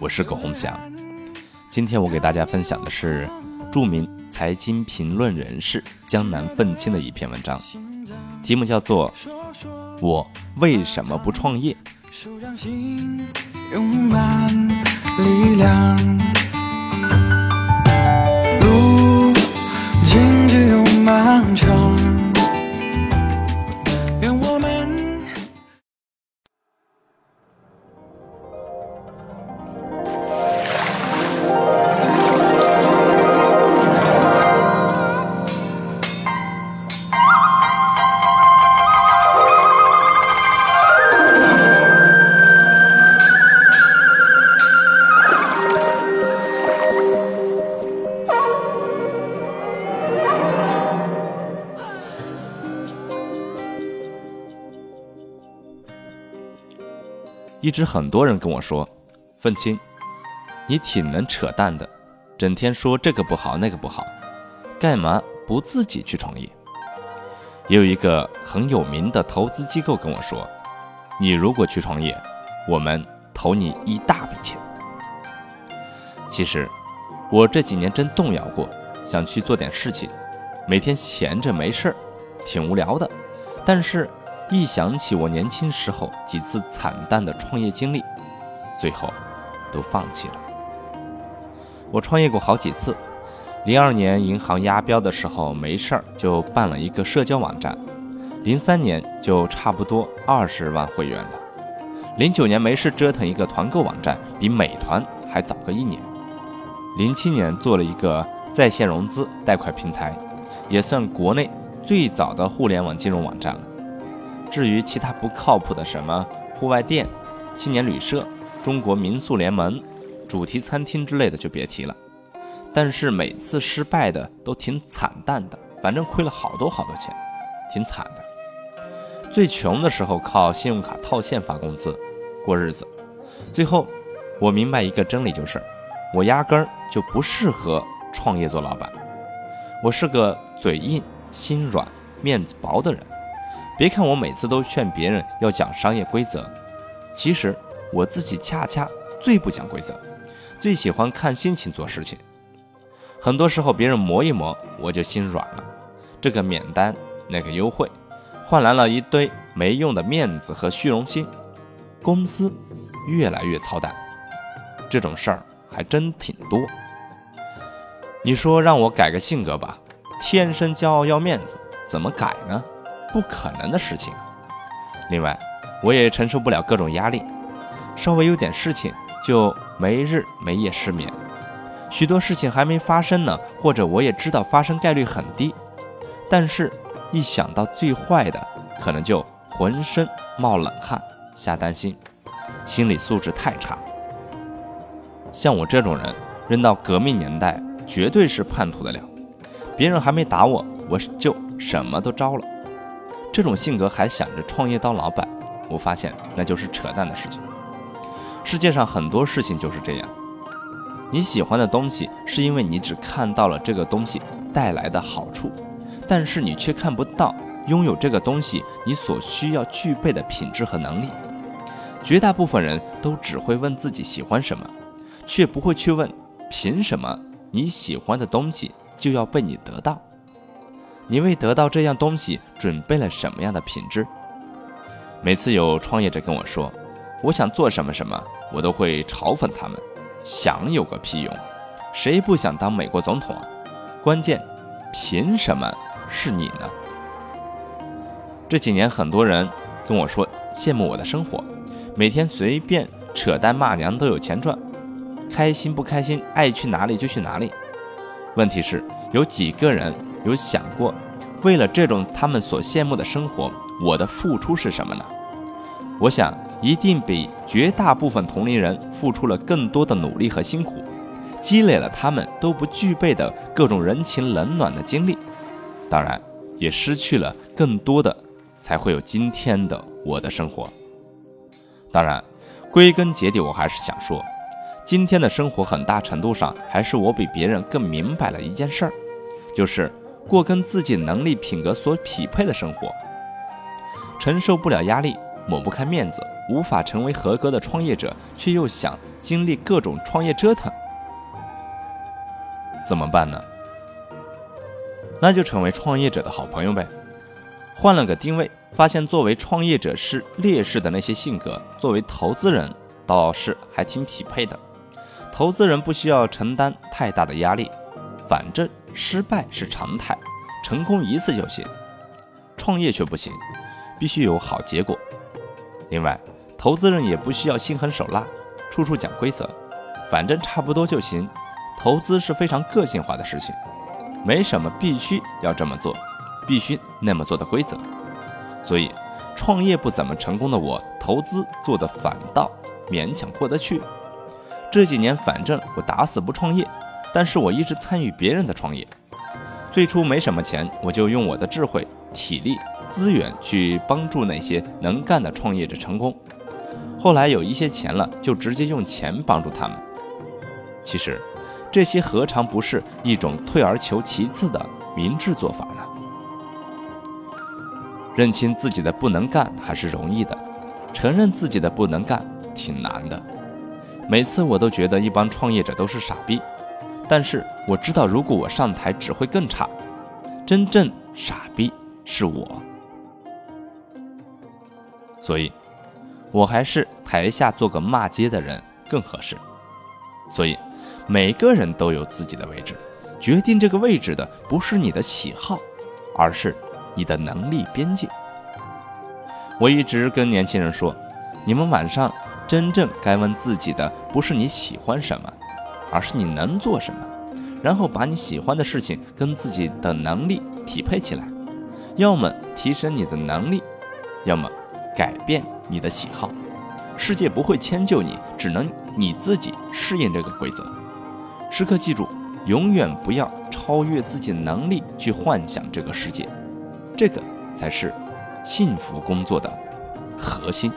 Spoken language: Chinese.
我是葛洪祥。今天我给大家分享的是著名财经评论人士江南愤青的一篇文章，题目叫做《我为什么不创业》。路一直很多人跟我说：“愤青，你挺能扯淡的，整天说这个不好那个不好，干嘛不自己去创业？”也有一个很有名的投资机构跟我说：“你如果去创业，我们投你一大笔钱。”其实我这几年真动摇过，想去做点事情，每天闲着没事儿，挺无聊的，但是。一想起我年轻时候几次惨淡的创业经历，最后都放弃了。我创业过好几次，零二年银行押标的时候没事儿就办了一个社交网站，零三年就差不多二十万会员了，零九年没事折腾一个团购网站，比美团还早个一年，零七年做了一个在线融资贷款平台，也算国内最早的互联网金融网站了。至于其他不靠谱的什么户外店、青年旅社、中国民宿联盟、主题餐厅之类的就别提了。但是每次失败的都挺惨淡的，反正亏了好多好多钱，挺惨的。最穷的时候靠信用卡套现发工资过日子。最后我明白一个真理，就是我压根儿就不适合创业做老板。我是个嘴硬、心软、面子薄的人。别看我每次都劝别人要讲商业规则，其实我自己恰恰最不讲规则，最喜欢看心情做事情。很多时候别人磨一磨，我就心软了。这个免单，那个优惠，换来了一堆没用的面子和虚荣心，公司越来越操蛋。这种事儿还真挺多。你说让我改个性格吧，天生骄傲要面子，怎么改呢？不可能的事情。另外，我也承受不了各种压力，稍微有点事情就没日没夜失眠。许多事情还没发生呢，或者我也知道发生概率很低，但是一想到最坏的，可能就浑身冒冷汗，瞎担心，心理素质太差。像我这种人，扔到革命年代，绝对是叛徒的料。别人还没打我，我就什么都招了。这种性格还想着创业当老板，我发现那就是扯淡的事情。世界上很多事情就是这样，你喜欢的东西是因为你只看到了这个东西带来的好处，但是你却看不到拥有这个东西你所需要具备的品质和能力。绝大部分人都只会问自己喜欢什么，却不会去问凭什么你喜欢的东西就要被你得到。你为得到这样东西准备了什么样的品质？每次有创业者跟我说，我想做什么什么，我都会嘲讽他们：想有个屁用！谁不想当美国总统啊？关键，凭什么是你呢？这几年很多人跟我说羡慕我的生活，每天随便扯淡骂娘都有钱赚，开心不开心，爱去哪里就去哪里。问题是，有几个人？有想过，为了这种他们所羡慕的生活，我的付出是什么呢？我想，一定比绝大部分同龄人付出了更多的努力和辛苦，积累了他们都不具备的各种人情冷暖的经历，当然，也失去了更多的，才会有今天的我的生活。当然，归根结底，我还是想说，今天的生活很大程度上还是我比别人更明白了一件事儿，就是。过跟自己能力品格所匹配的生活，承受不了压力，抹不开面子，无法成为合格的创业者，却又想经历各种创业折腾，怎么办呢？那就成为创业者的好朋友呗。换了个定位，发现作为创业者是劣势的那些性格，作为投资人倒是还挺匹配的。投资人不需要承担太大的压力，反正失败是常态，成功一次就行。创业却不行，必须有好结果。另外，投资人也不需要心狠手辣，处处讲规则，反正差不多就行。投资是非常个性化的事情，没什么必须要这么做，必须那么做的规则。所以，创业不怎么成功的我，投资做的反倒勉强过得去。这几年反正我打死不创业，但是我一直参与别人的创业。最初没什么钱，我就用我的智慧、体力、资源去帮助那些能干的创业者成功。后来有一些钱了，就直接用钱帮助他们。其实，这些何尝不是一种退而求其次的明智做法呢？认清自己的不能干还是容易的，承认自己的不能干挺难的。每次我都觉得一帮创业者都是傻逼，但是我知道，如果我上台只会更差。真正傻逼是我，所以，我还是台下做个骂街的人更合适。所以，每个人都有自己的位置，决定这个位置的不是你的喜好，而是你的能力边界。我一直跟年轻人说，你们晚上。真正该问自己的不是你喜欢什么，而是你能做什么，然后把你喜欢的事情跟自己的能力匹配起来，要么提升你的能力，要么改变你的喜好。世界不会迁就你，只能你自己适应这个规则。时刻记住，永远不要超越自己能力去幻想这个世界，这个才是幸福工作的核心。